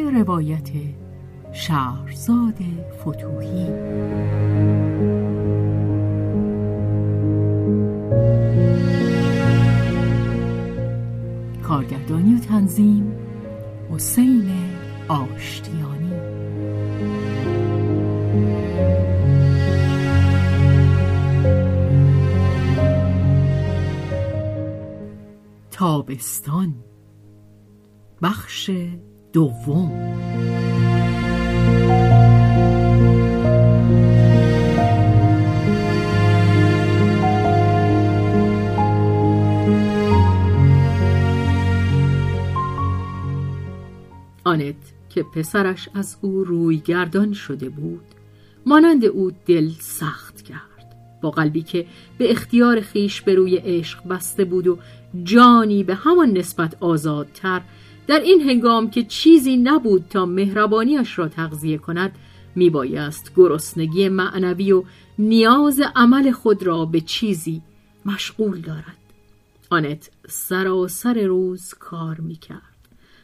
روایت شهرزاد فتوحی کارگردانی و تنظیم حسین آشتیانی. تابستان بخش دوم. آنت که پسرش از او روی گردان شده بود مانند او دل سخت کرد. با قلبی که به اختیار خیش به روی عشق بسته بود و جانی به همان نسبت آزادتر در این هنگام که چیزی نبود تا مهربانیش را تغذیه کند میبایست گرسنگی معنوی و نیاز عمل خود را به چیزی مشغول دارد. آنت سراسر روز کار می‌کرد.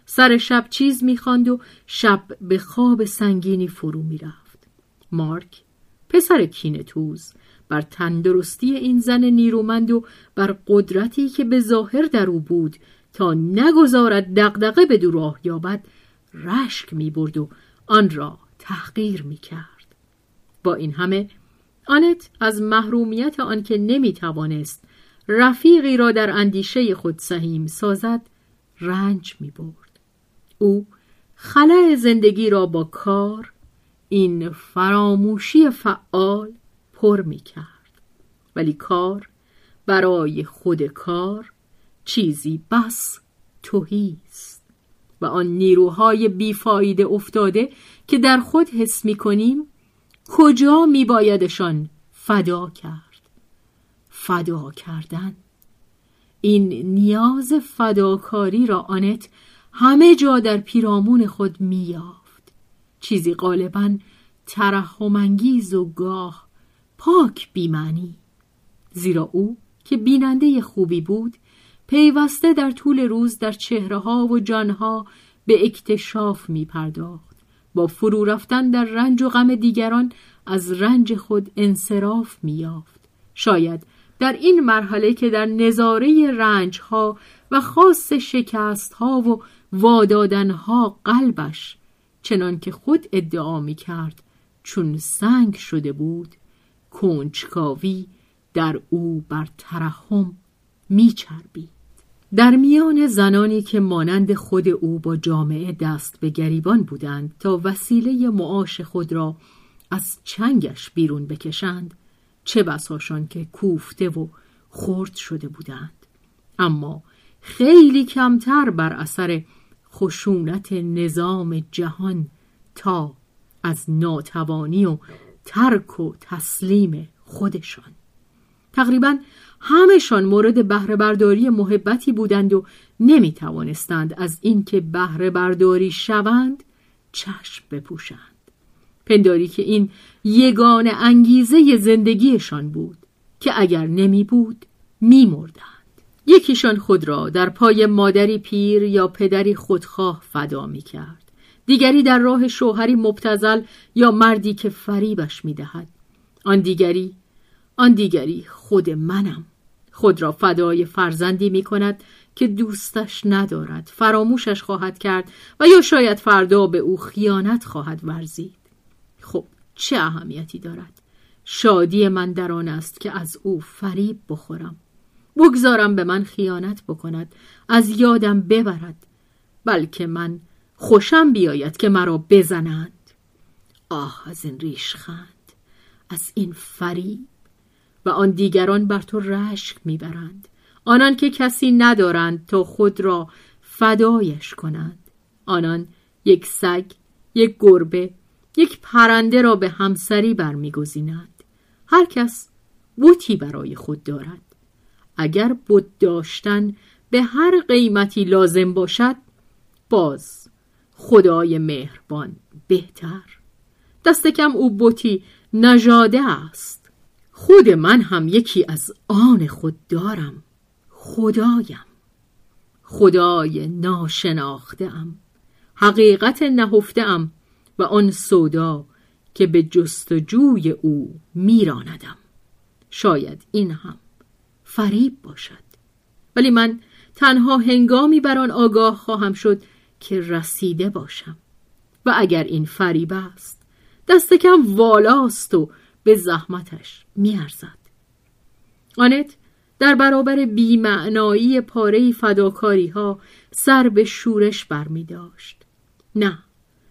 سر شب چیز می‌خواند و شب به خواب سنگینی فرو می‌رفت. مارک پسر کینتوز بر تندرستی این زن نیرومند و بر قدرتی که به ظاهر در او بود تا نگذارد دغدغه به دو یابد رشک می برد و آن را تحقیر می کرد. با این همه آنت از محرومیت آنکه نمی توانست رفیقی را در اندیشه خود سهیم سازد رنج می برد. او خلع زندگی را با کار این فراموشی فعال پر می کرد. ولی کار برای خود کار چیزی بس توهی است. و آن نیروهای بیفایده افتاده که در خود حس می کنیم کجا می بایدشان فدا کرد؟ فدا کردن. این نیاز فداکاری را آنت همه جا در پیرامون خود میافت چیزی غالبا ترحمانگیز و گاه پاک بیمعنی. زیرا او که بیننده خوبی بود پیوسته در طول روز در چهره ها و جانها به اکتشاف می پرداخت. با فرو رفتن در رنج و غم دیگران از رنج خود انصراف می یافت. شاید در این مرحله که در نظاره رنج ها و خاص شکست ها و وادادن ها قلبش چنان که خود ادعا می کرد چون سنگ شده بود کنجکاوی در او بر ترحم می. در میان زنانی که مانند خود او با جامعه دست به گریبان بودند تا وسیله معاش خود را از چنگش بیرون بکشند چه بساشان که کوفته و خرد شده بودند. اما خیلی کمتر بر اثر خشونت نظام جهان تا از ناتوانی و ترک و تسلیم خودشان. تقریبا همشان مورد بهره برداری محبتی بودند و نمی توانستند از اینکه بهره برداری شوند چشم بپوشند پنداری که این یگان انگیزه زندگیشان بود که اگر نمی بود می مردند. یکیشان خود را در پای مادری پیر یا پدری خودخواه فدا می کرد. دیگری در راه شوهری مبتزل یا مردی که فریبش می دهد. آن دیگری آن دیگری خود منم خود را فدای فرزندی می کند که دوستش ندارد فراموشش خواهد کرد و یا شاید فردا به او خیانت خواهد ورزید. خب چه اهمیتی دارد؟ شادی من در آن است که از او فریب بخورم. بگذارم به من خیانت بکند از یادم ببرد بلکه من خوشم بیاید که مرا بزنند. آه از این ریشخند از این فریب. و آن دیگران بر تو رشک می‌برند. آنان که کسی ندارند تا خود را فدایش کنند. آنان یک سگ یک گربه یک پرنده را به همسری برمیگزینند. هر کس بوتی برای خود دارد. اگر بود داشتن به هر قیمتی لازم باشد باز خدای مهربان بهتر. دست کم او بوتی نژاده است. خود من هم یکی از آن خود دارم. خدایم. خدای ناشناخته ام حقیقت نهفته ام و آن سودا که به جستجوی او میراندم. شاید این هم فریب باشد. ولی من تنها هنگامی بر آن آگاه خواهم شد که رسیده باشم. و اگر این فریب است دست کم والاست و به زحمتش میارزد. آنت در برابر بیمعنایی پاره فداکاری ها سر به شورش برمی داشت. نه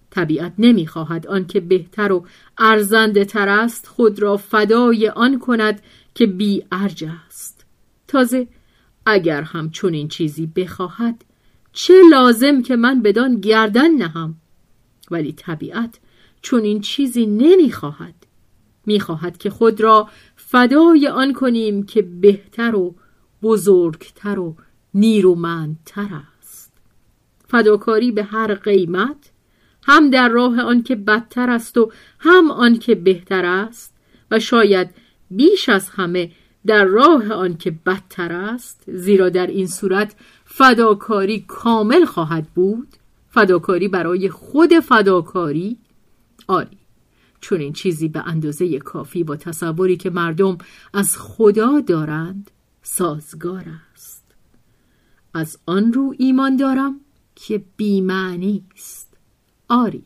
طبیعت نمی‌خواهد آنکه بهتر و ارزنده تر است خود را فدای آن کند که بی ارج است. تازه اگر هم این چیزی بخواهد چه لازم که من بدان گردن نهم؟ ولی طبیعت چون این چیزی نمی‌خواهد. می‌خواهد که خود را فدای آن کنیم که بهتر و بزرگتر و نیرومندتر است. فداکاری به هر قیمت هم در راه آن که بدتر است و هم آن که بهتر است و شاید بیش از همه در راه آن که بدتر است زیرا در این صورت فداکاری کامل خواهد بود. فداکاری برای خود فداکاری. آری. چون این چیزی به اندازه کافی با تصوری که مردم از خدا دارند سازگار است. از آن رو ایمان دارم که بیمعنی است. آری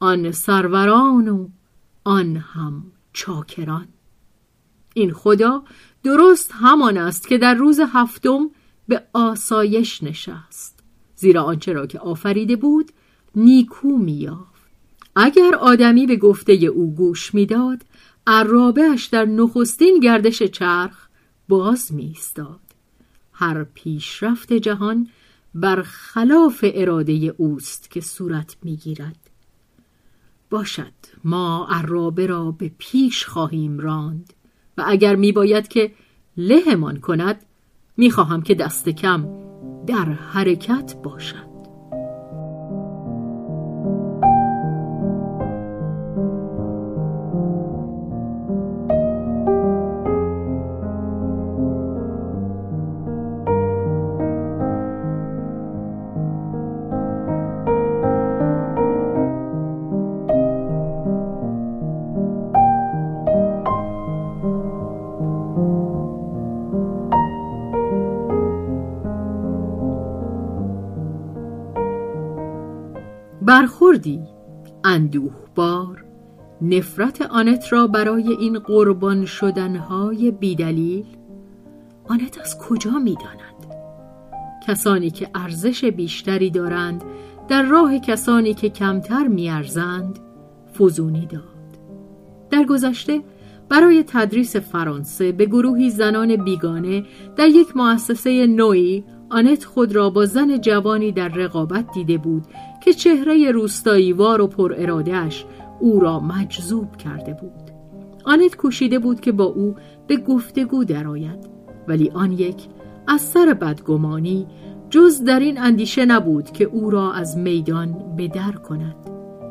آن سروران و آن هم چاکران. این خدا درست همان است که در روز هفتم به آسایش نشست زیرا آنچه را که آفریده بود نیکو میافت اگر آدمی به گفته او گوش می‌داد عرابهش در نخستین گردش چرخ باز میستاد هر پیشرفت جهان بر خلاف اراده اوست که صورت می‌گیرد. باشد ما عرابه را به پیش خواهیم راند و اگر میباید که لهمان کند می‌خواهم که دست کم در حرکت باشد. برخوردی اندوهبار نفرت آنت را برای این قربان شدنهای بیدلیل. آنت از کجا می‌داند؟ کسانی که ارزش بیشتری دارند در راه کسانی که کمتر میارزند فزونی داد. در گذشته برای تدریس فرانسه به گروهی زنان بیگانه در یک مؤسسه نوعی آنت خود را با زن جوانی در رقابت دیده بود که چهره روستاییوار و پر ارادهش او را مجذوب کرده بود. آنت کوشیده بود که با او به گفتگو درآید ولی آن یک از سر بدگمانی جز در این اندیشه نبود که او را از میدان به در کند.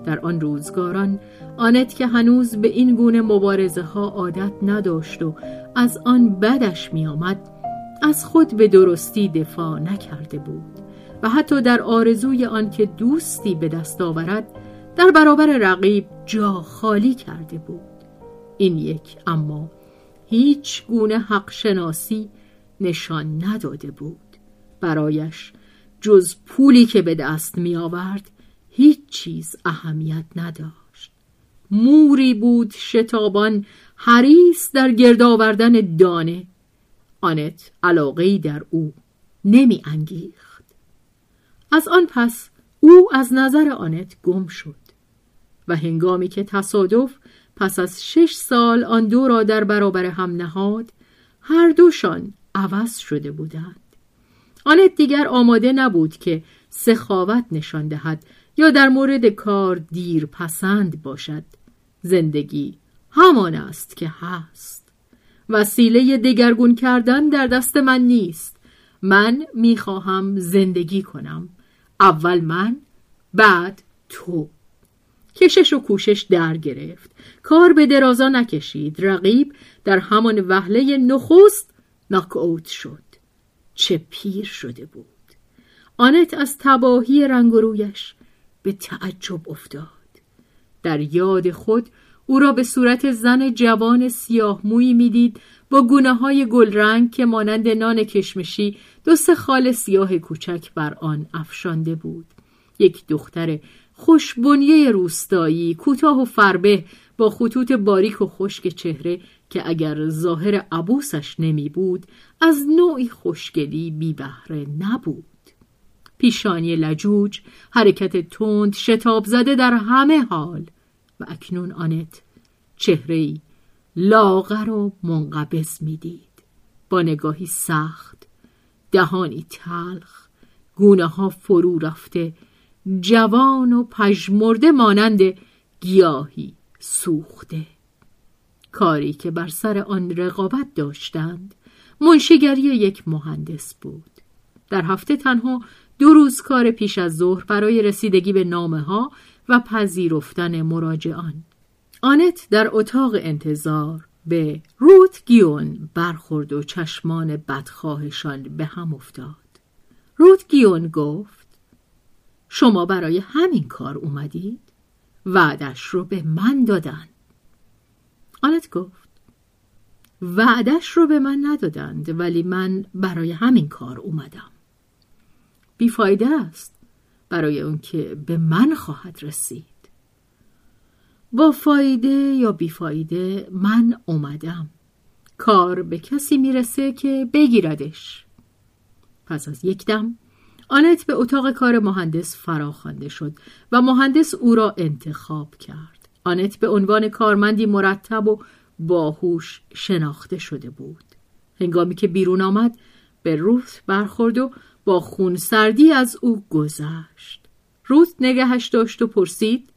در آن روزگاران آنت که هنوز به این گونه مبارزه ها عادت نداشت و از آن بدش می آمد از خود به درستی دفاع نکرده بود و حتی در آرزوی آن که دوستی به دست آورد در برابر رقیب جا خالی کرده بود. این یک اما هیچ گونه حق شناسی نشان نداده بود. برایش جز پولی که به دست می آورد هیچ چیز اهمیت نداشت. موری بود شتابان حریص در گرد آوردن دانه. آنت علاقه در او نمی انگیخت از آن پس او از نظر آنت گم شد و هنگامی که تصادف پس از شش سال آن دو را در برابر هم نهاد هر دوشان عوض شده بودند. آنت دیگر آماده نبود که سخاوت نشان دهد یا در مورد کار دیر پسند باشد. زندگی همان است که هست. وسیله دگرگون کردن در دست من نیست. من می‌خواهم زندگی کنم. اول من بعد تو. کشش و کوشش در گرفت. کار به درازا نکشید. رقیب در همان وهله نخست ناک شد. چه پیر شده بود. آنت از تباهی رنگ رویش به تعجب افتاد. در یاد خود او را به صورت زن جوان سیاه مویی می‌دید با گونه های گلرنگ که مانند نان کشمشی دو سه خال سیاه کوچک بر آن افشانده بود. یک دختر خوشبنیه روستایی کوتاه و فربه با خطوط باریک و خشک چهره که اگر ظاهر عبوسش نمی بود از نوعی خوشگلی بی بهره نبود. پیشانی لجوج حرکت تند شتاب زده در همه حال. و اکنون آنت چهره لاغر و منقبض می‌دید. با نگاهی سخت دهانی تلخ گونه ها فرو رفته جوان و پژمرده مانند گیاهی سوخته. کاری که بر سر آن رقابت داشتند منشگری یک مهندس بود. در هفته تنها دو روز کار پیش از ظهر برای رسیدگی به نامه ها و پذیرفتن مراجعان. آنت در اتاق انتظار به روت گیون برخورد و چشمان بدخواهشان به هم افتاد. روت گیون گفت شما برای همین کار اومدید؟ وعدش رو به من دادن. آنت گفت وعدش رو به من ندادند ولی من برای همین کار اومدم. بیفایده است. برای اون که به من خواهد رسید. با فایده یا بیفایده من اومدم. کار به کسی می‌رسه که بگیردش. پس از یک دم آنت به اتاق کار مهندس فراخوانده شد و مهندس او را انتخاب کرد. آنت به عنوان کارمندی مرتب و باهوش شناخته شده بود. هنگامی که بیرون آمد به روت برخورد و با خون سردی از او گذشت. روت نگهش داشت و پرسید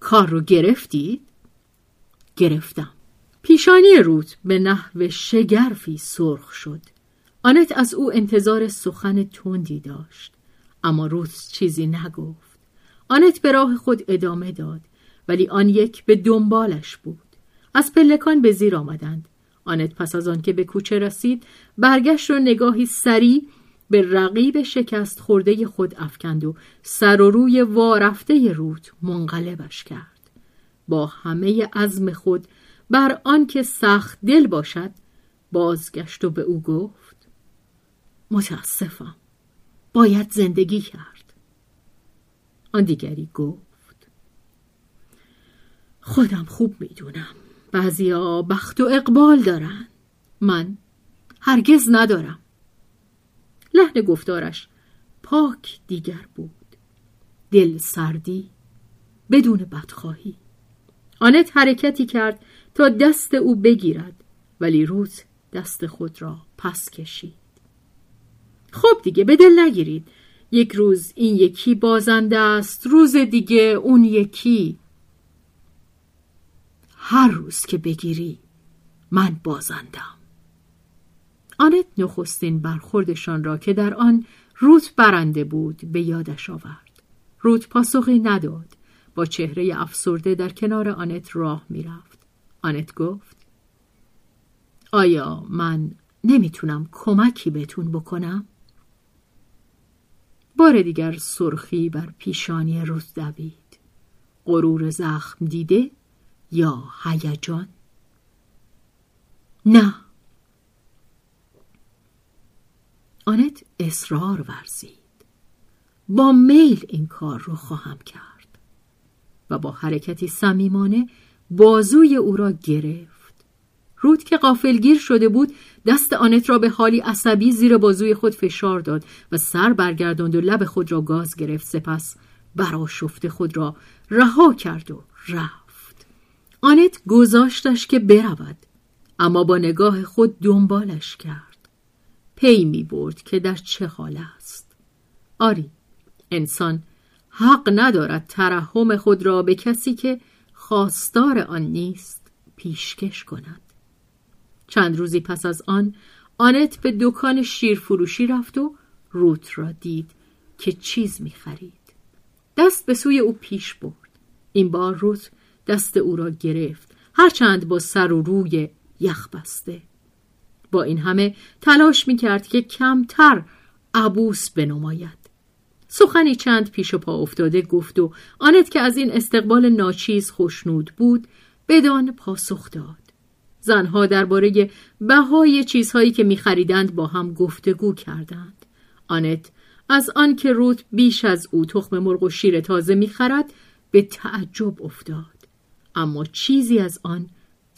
کار رو گرفتید؟ گرفتم. پیشانی روت به نحو شگرفی سرخ شد. آنت از او انتظار سخن تندی داشت. اما روت چیزی نگفت. آنت به راه خود ادامه داد ولی آن یک به دنبالش بود. از پلکان به زیر آمدند. آنت پس از آن که به کوچه رسید برگشت و نگاهی سریع به رقیب شکست خورده خود افکند و سر و روی وارفته روت منقلبش کرد. با همه عزم خود بر آنکه سخت دل باشد بازگشت و به او گفت متاسفم باید زندگی کرد. آن دیگری گفت خودم خوب می‌دونم بعضیا بخت و اقبال دارن. من هرگز ندارم. لحن گفتارش پاک دیگر بود. دل سردی بدون بدخواهی. آنت حرکتی کرد تا دست او بگیرد ولی روز دست خود را پس کشید. خب دیگه به دل نگیرید. یک روز این یکی بازنده است روز دیگه اون یکی. هر روز که بگیری من بازندم. آنت نخستین برخوردشان را که در آن روت برنده بود به یادش آورد. روت پاسخی نداد. با چهره افسرده در کنار آنت راه می‌رفت. آنت گفت آیا من نمی‌تونم کمکی بهتون بکنم؟ بار دیگر سرخی بر پیشانی روز دوید. غرور زخم دیده یا هیجان؟ نه. آنت اصرار ورزید. با میل این کار رو خواهم کرد و با حرکتی صمیمانه بازوی او را گرفت. رود که قافلگیر شده بود دست آنت را به حالی عصبی زیر بازوی خود فشار داد و سر برگرداند و لب خود را گاز گرفت. سپس براشفت خود را رها کرد و رفت. آنت گذاشتش که برود اما با نگاه خود دنبالش کرد. پی می برد که در چه حال است. آری انسان حق ندارد ترحم خود را به کسی که خواستار آن نیست پیشکش کند. چند روزی پس از آن آنت به دکان شیرفروشی رفت و روت را دید که چیز می خرید. دست به سوی او پیش برد. این بار روت دست او را گرفت. هرچند با سر و روی یخ بسته. با این همه تلاش می کرد که کمتر عبوس بنماید. سخنی چند پیش و پا افتاده گفت و آنت که از این استقبال ناچیز خوشنود بود بدان پاسخ داد. زنها درباره بهای چیزهایی که میخریدند با هم گفتگو کردند. آنت از آنکه روت بیش از او تخم مرغ و شیر تازه می‌خرد به تعجب افتاد. اما چیزی از آن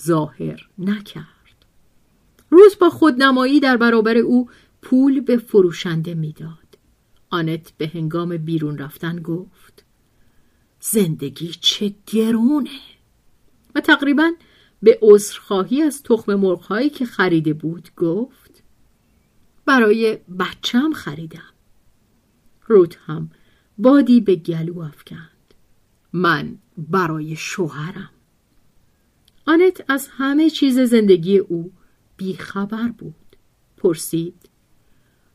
ظاهر نکرد. روز با خودنمایی در برابر او پول به فروشنده می‌داد. آنت به هنگام بیرون رفتن گفت زندگی چه گرونه. و تقریبا به عذرخواهی از تخم مرغهایی که خریده بود گفت برای بچم خریدم. روت هم بادی به گلو افکند. من برای شوهرم. آنت از همه چیز زندگی او بیخبر بود. پرسید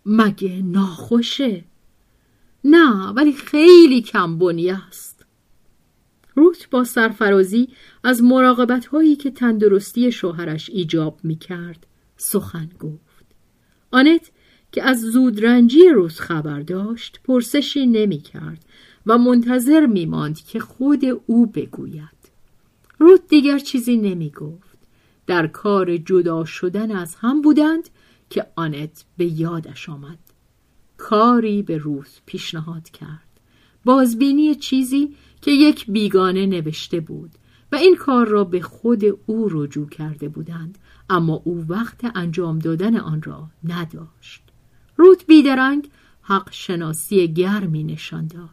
مگه ناخوشه؟ نه ولی خیلی کمبونی است. روت با سرفرازی از مراقبت هایی که تندرستی شوهرش ایجاب می کرد سخن گفت. آنت که از زودرنجی روز خبر داشت پرسشی نمی کرد و منتظر می ماند که خود او بگوید. روت دیگر چیزی نمی گفت در کار جدا شدن از هم بودند که آنت به یادش آمد. کاری به روز پیشنهاد کرد. بازبینی چیزی که یک بیگانه نوشته بود و این کار را به خود او رجوع کرده بودند اما او وقت انجام دادن آن را نداشت. روت بیدرنگ حق شناسی گرمی نشان داد.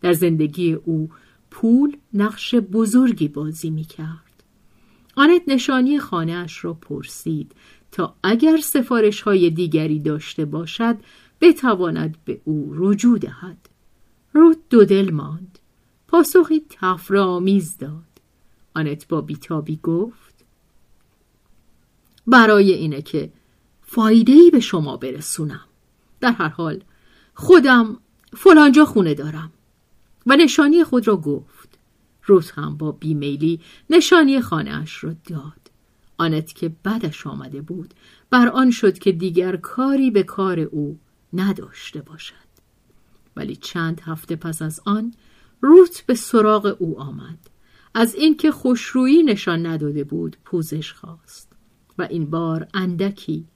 در زندگی او پول نقش بزرگی بازی می کرد آنت نشانی خانه اش را پرسید تا اگر سفارش های دیگری داشته باشد بتواند به او رجوع دهد. رود دو دل ماند. پاسخی تفرآمیز داد. آنت با بیتابی گفت برای اینه که فایده به شما برسونم. در هر حال خودم فلانجا خونه دارم. و نشانی خود را گفت روز هم با بیمیلی نشانی خانهاش را داد. آنت که بدش آمده بود بر آن شد که دیگر کاری به کار او نداشته باشد. ولی چند هفته پس از آن روت به سراغ او آمد. از اینکه خوشرویی نشان نداده بود پوزش خواست. و این بار اندکی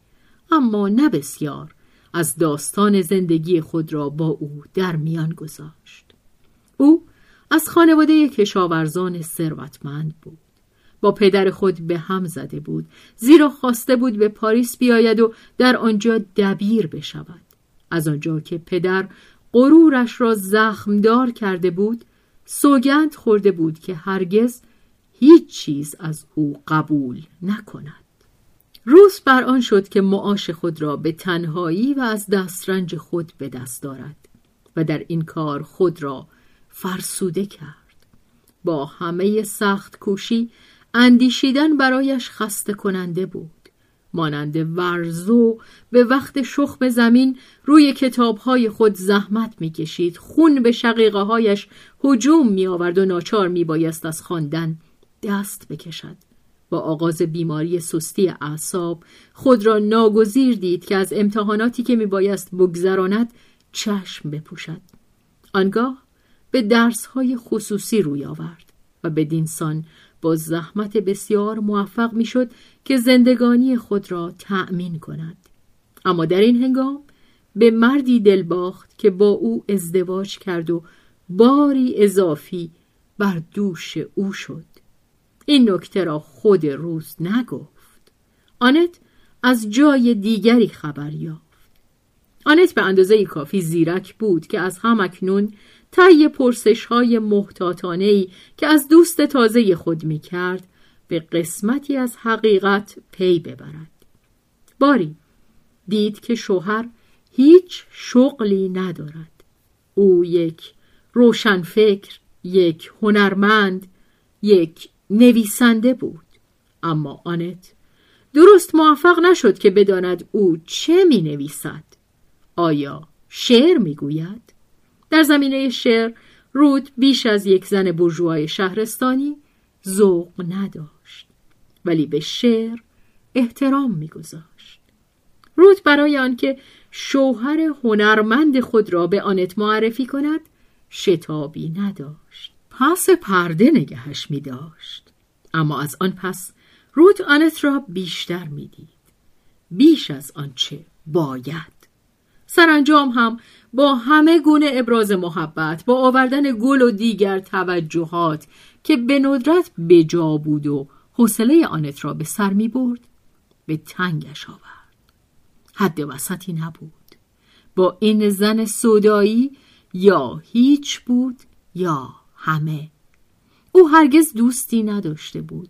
اما نه بسیار از داستان زندگی خود را با او در میان گذاشت. او از خانواده کشاورزان ثروتمند بود. با پدر خود به هم زده بود. زیرا خواسته بود به پاریس بیاید و در آنجا دبیر بشود. از آنجا که پدر غرورش را زخمدار کرده بود سوگند خورده بود که هرگز هیچ چیز از او قبول نکند. روز بر آن شد که معاش خود را به تنهایی و از دسترنج خود به دست دارد و در این کار خود را فرسوده کرد. با همه سخت کوشی اندیشیدن برایش خسته کننده بود. مانند ورزو به وقت شخم زمین روی کتابهای خود زحمت می‌کشید. خون به شقیقه هایش هجوم می آورد و ناچار می بایست از خواندن دست بکشد. با آغاز بیماری سستی اعصاب خود را ناگزیر دید که از امتحاناتی که می بایست بگذراند چشم بپوشد. آنگاه به درسهای خصوصی روی آورد و به دینسان با زحمت بسیار موفق می‌شد که زندگانی خود را تأمین کند. اما در این هنگام به مردی دل باخت که با او ازدواج کرد و باری اضافی بر دوش او شد. این نکته را خود روز نگفت. آنت از جای دیگری خبر یافت. آنت به اندازه کافی زیرک بود که از همکنون طی پرسش های محتاطانه که از دوست تازه خود می کرد به قسمتی از حقیقت پی ببرد. باری دید که شوهر هیچ شغلی ندارد. او یک روشنفکر یک هنرمند یک نویسنده بود. اما آنت درست موفق نشد که بداند او چه می نویسد آیا شعر می گوید؟ در زمینه شعر رود بیش از یک زن برجوهای شهرستانی ذوق نداشت ولی به شعر احترام میگذاشت. رود برای آنکه شوهر هنرمند خود را به آنت معرفی کند شتابی نداشت. پس پرده نگهش می داشت اما از آن پس رود آنت را بیشتر می‌دید. بیش از آنچه باید سرانجام هم با همه گونه ابراز محبت با آوردن گل و دیگر توجهات که به ندرت بجا بود و حوصله آنت را به سر می برد به تنگش آورد. حد وسطی نبود. با این زن صدایی یا هیچ بود یا همه. او هرگز دوستی نداشته بود.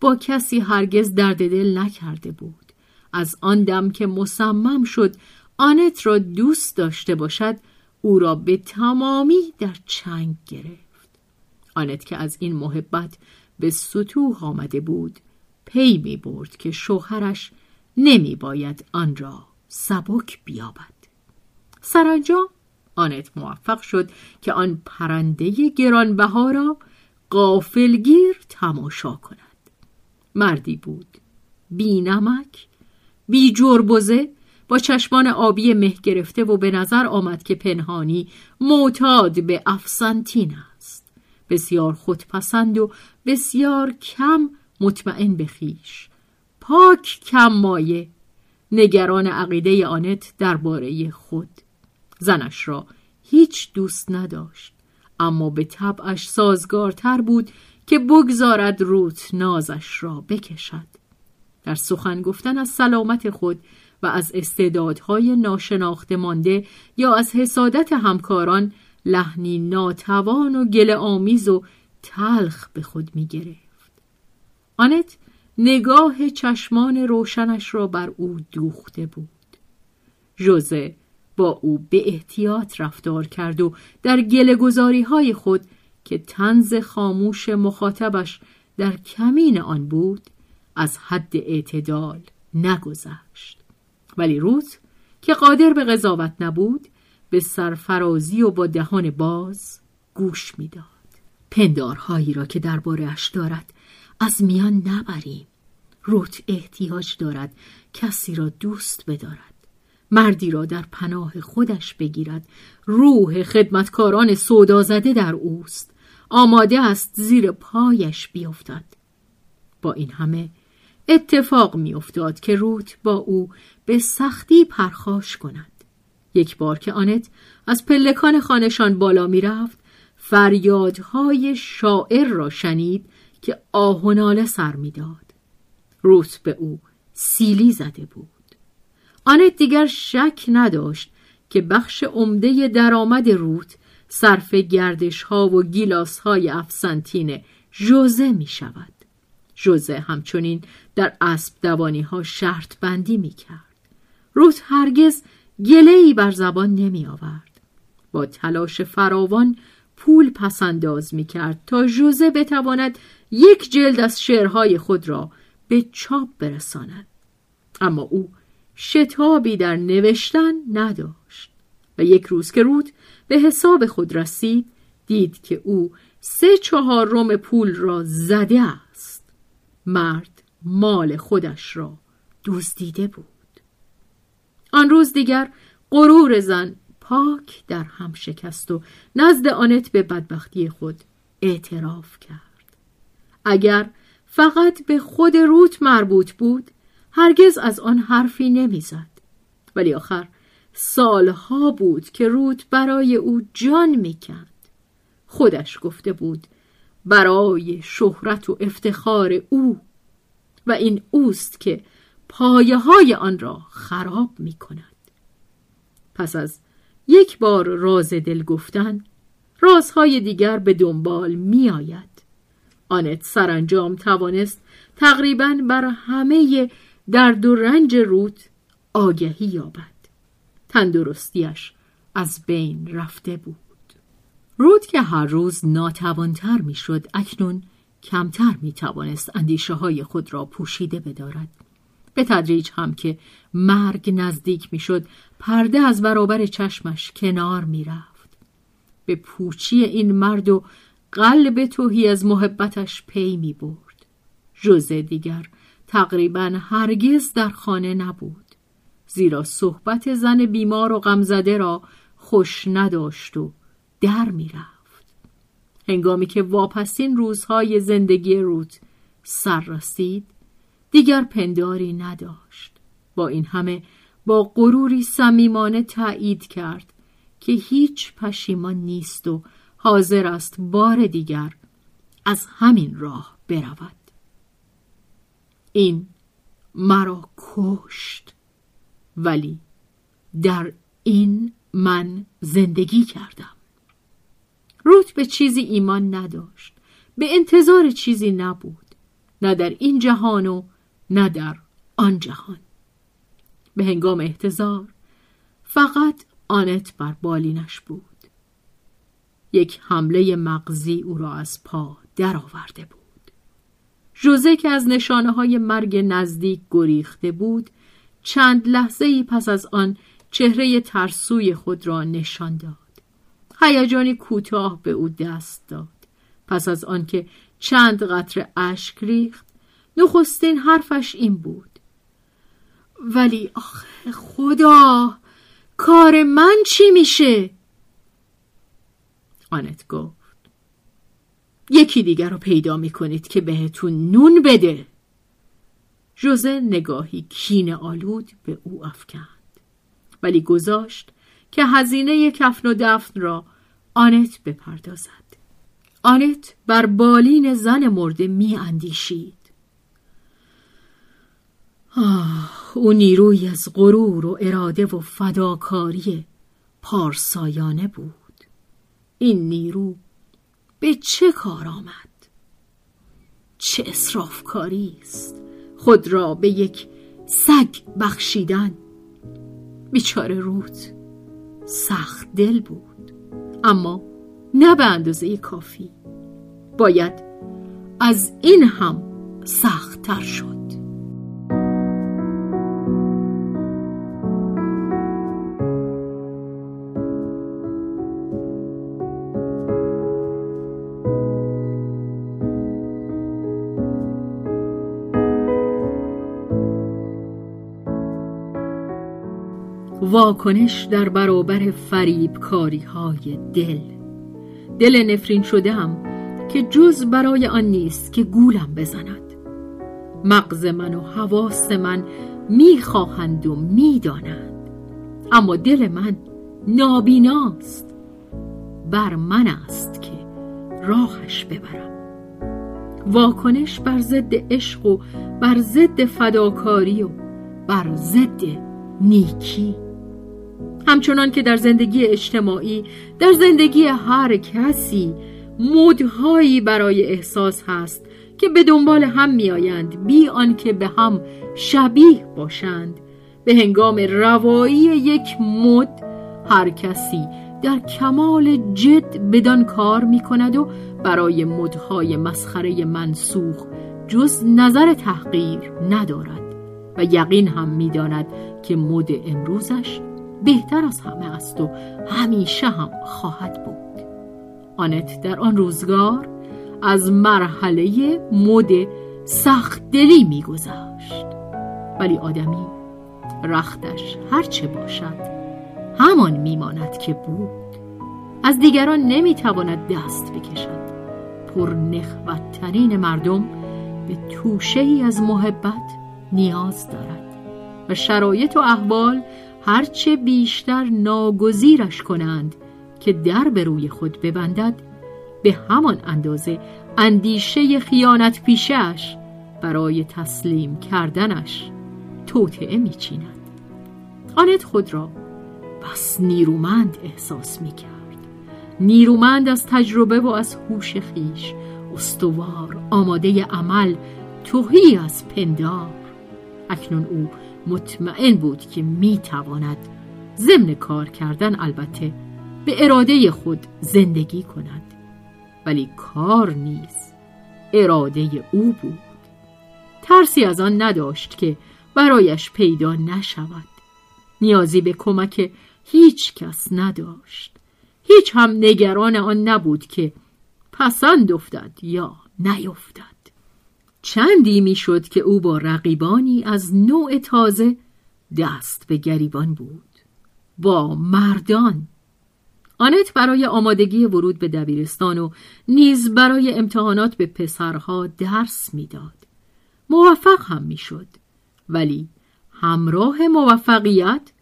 با کسی هرگز درد دل نکرده بود. از آن دم که مصمم شد آنت را دوست داشته باشد او را به تمامی در چنگ گرفت. آنت که از این محبت به سطوح آمده بود پی می برد که شوهرش نمی باید آن را سبک بیابد. سرانجام آنت موفق شد که آن پرنده گرانبها را قافلگیر تماشا کند. مردی بود بی نمک بی جربزه با چشمان آبی مه گرفته و به نظر آمد که پنهانی معتاد به افسانتین است. بسیار خودپسند و بسیار کم مطمئن به خیش. پاک کم مایه نگران عقیده آنت درباره خود. زنش را هیچ دوست نداشت اما به طبعش سازگارتر بود که بگذارد روت نازش را بکشد. در سخن گفتن از سلامت خود و از استعدادهای ناشناخته مانده یا از حسادت همکاران لحنی ناتوان و گل آمیز و تلخ به خود می گرفت. آنت نگاه چشمان روشنش را بر او دوخته بود. جوزه با او به احتیاط رفتار کرد و در گله های خود که تنز خاموش مخاطبش در کمین آن بود از حد اعتدال نگذشت. ولی روت که قادر به قضاوت نبود به سرفرازی و با دهان باز گوش می‌داد. پندارهایی را که اش دارد از میان نبریم. روت احتیاج دارد کسی را دوست بدارد. مردی را در پناه خودش بگیرد. روح خدمتکاران سودا زده در اوست. آماده است زیر پایش بیفتد. با این همه اتفاق میافتاد که روت با او به سختی پرخاش کند یک بار که آنت از پلکان خانشان بالا می‌رفت فریادهای شاعر را شنید که آه سر می‌داد روت به او سیلی زده بود آنت دیگر شک نداشت که بخش عمده درآمد روت صرف گردش ها و گیلاس های افسنتین جوزه می شود. جوزه همچنین در اسب دوانی ها شرط بندی می کرد. روت هرگز گله ای بر زبان نمی آورد. با تلاش فراوان پول پسنداز می کرد تا جوزه بتواند یک جلد از شعرهای خود را به چاپ برساند. اما او شتابی در نوشتن نداشت و یک روز که رود به حساب خود رسید دید که او سه چهار روم پول را زده است مرد مال خودش را دزدیده بود آن روز دیگر غرور زن پاک در هم شکست و نزد آنت به بدبختی خود اعتراف کرد. اگر فقط به خود روت مربوط بود هرگز از آن حرفی نمی‌زد. ولی آخر سالها بود که روت برای او جان می‌کند. خودش گفته بود برای شهرت و افتخار او. و این اوست که پایه های آن را خراب می کند. پس از یک بار راز دل گفتن رازهای دیگر به دنبال می آید. آنت سرانجام توانست تقریبا بر همه درد و رنج روت آگهی یابد. تندرستیش از بین رفته بود. رود که هر روز ناتوانتر می‌شد اکنون کمتر می توانست اندیشه های خود را پوشیده بدارد. به تدریج هم که مرگ نزدیک می‌شد پرده از برابر چشمش کنار می‌رفت. به پوچی این مرد و قلب توهی از محبتش پی می برد جزه دیگر تقریبا هرگز در خانه نبود. زیرا صحبت زن بیمار و غمزده را خوش نداشت و در می‌رفت. هنگامی که واپسین روزهای زندگی روت سر رسید دیگر پنداری نداشت. با این همه با غروری صمیمانه تایید کرد که هیچ پشیمان نیست و حاضر است بار دیگر از همین راه برود. این مرا کشت ولی در این من زندگی کردم. روت به چیزی ایمان نداشت به انتظار چیزی نبود نه در این جهان و نه در آن جهان. به هنگام احتضار فقط آنت بر بالینش بود. یک حمله مغزی او را از پا درآورده بود. جوزه که از نشانه های مرگ نزدیک گریخته بود چند لحظه ای پس از آن چهره ترسوی خود را نشان داد. هیجانی کوتاه به او دست داد. پس از آنکه چند قطره اشک ریخت نخستین حرفش این بود. ولی آخه خدا کار من چی میشه؟ آنت گفت. یکی دیگر رو پیدا می‌کنید که بهتون نون بده. جوزه نگاهی کین آلود به او افکند. ولی گذاشت که هزینه کفن و دفن را آنت بپردازد. آنت بر بالین زن مرده می اندیشید آه او نیروی از غرور و اراده و فداکاری پارسایانه بود. این نیرو به چه کار آمد؟ چه اصرافکاری است؟ خود را به یک سگ بخشیدن. بیچاره روت سخت دل بود. اما نه به اندازه کافی. باید از این هم سختتر شد. واکنش در برابر فریب کاری های دل. دل نفرین شده هم که جز برای آن نیست که گولم بزند. مغز من و حواس من می‌خواهند و می‌دانند. اما دل من نابیناست. بر من است که راهش ببرم. واکنش بر ضد عشق و بر ضد فداکاری و بر ضد نیکی. همچنان که در زندگی اجتماعی در زندگی هر کسی مدهایی برای احساس هست که به دنبال هم میآیند بی آنکه به هم شبیه باشند. به هنگام روایی یک مد هر کسی در کمال جد بدان کار می کند و برای مدهای مسخره منسوخ جز نظر تحقیر ندارد و یقین هم می‌داند که مد امروزش بهتر از همه است و همیشه هم خواهد بود. آنت در آن روزگار از مرحله مد سخت دلی میگذشت. ولی آدمی رختش هرچه باشد همان میماند که بود. از دیگران نمی‌تواند دست بکشد. پر نخوتترین مردم به توشه ای از محبت نیاز دارد و شرایط و احوال هرچه بیشتر ناگزیرش کنند که در به روی خود ببندد به همان اندازه اندیشه خیانت پیشش برای تسلیم کردنش توطعه میچیند. آنت خود را بس نیرومند احساس می‌کرد. نیرومند از تجربه و از هوش خیش استوار آماده عمل توهی از پندار. اکنون او مطمئن بود که می‌تواند ضمن کار کردن البته به اراده خود زندگی کند. ولی کار نیز اراده او بود. ترسی از آن نداشت که برایش پیدا نشود. نیازی به کمک هیچ کس نداشت. هیچ هم نگران آن نبود که پسند افتد یا نیفتد. چندی می‌شد که او با رقیبانی از نوع تازه دست به گریبان بود. با مردان. آنت برای آمادگی ورود به دبیرستان و نیز برای امتحانات به پسرها درس می‌داد. موفق هم می‌شد. ولی همراه موفقیت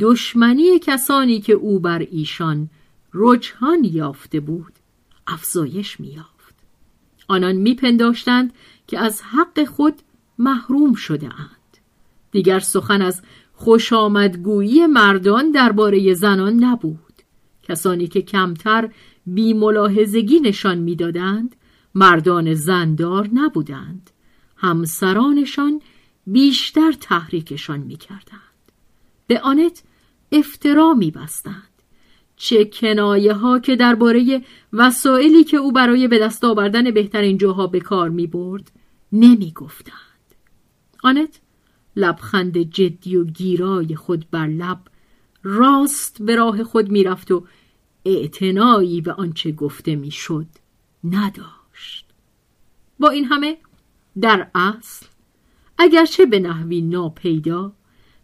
دشمنی کسانی که او بر ایشان رجحان یافته بود افزایش میافت آنان میپنداشتند که از حق خود محروم شده اند. دیگر سخن از خوش آمدگویی مردان درباره زنان نبود. کسانی که کمتر بیملاحظگی نشان می‌دادند مردان زندار نبودند. همسرانشان بیشتر تحریکشان می‌کردند. به آنت افترا میبستند چه کنایه ها که درباره وسایلی که او برای به دست آوردن بهترین جاها به کار می برد نمی گفتند. آنت لبخند جدی و گیرای خود بر لب راست به راه خود می‌رفت و اعتنایی به آنچه گفته می‌شد نداشت با این همه در اصل اگرچه به نحوی ناپیدا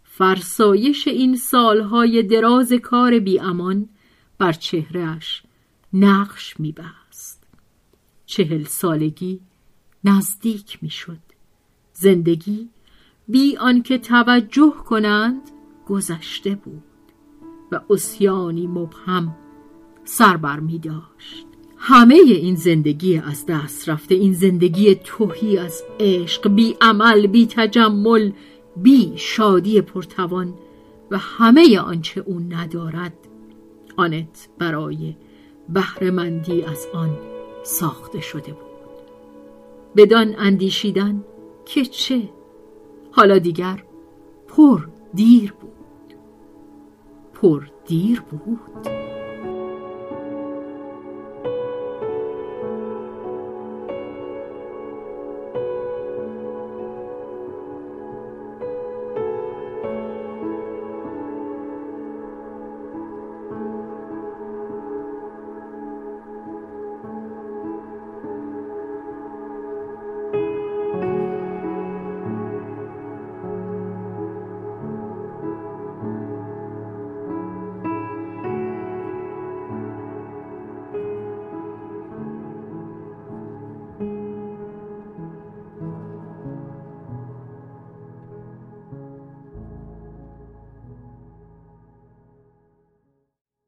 فرسایش این سالهای دراز کار بیامان بر چهرهش نقش میبست چهل سالگی نزدیک می‌شد. زندگی بی آنکه توجه کنند گذشته بود و اسیانی مبهم سر بر می داشت. همه این زندگی از دست رفته این زندگی توهی از عشق بی عمل بی تجمل بی شادی پرتوان و همه آنچه او ندارد آنت برای بهرهمندی از آن ساخته شده بود. بدان اندیشیدن که چه؟ حالا دیگر پر دیر بود. پر دیر بود.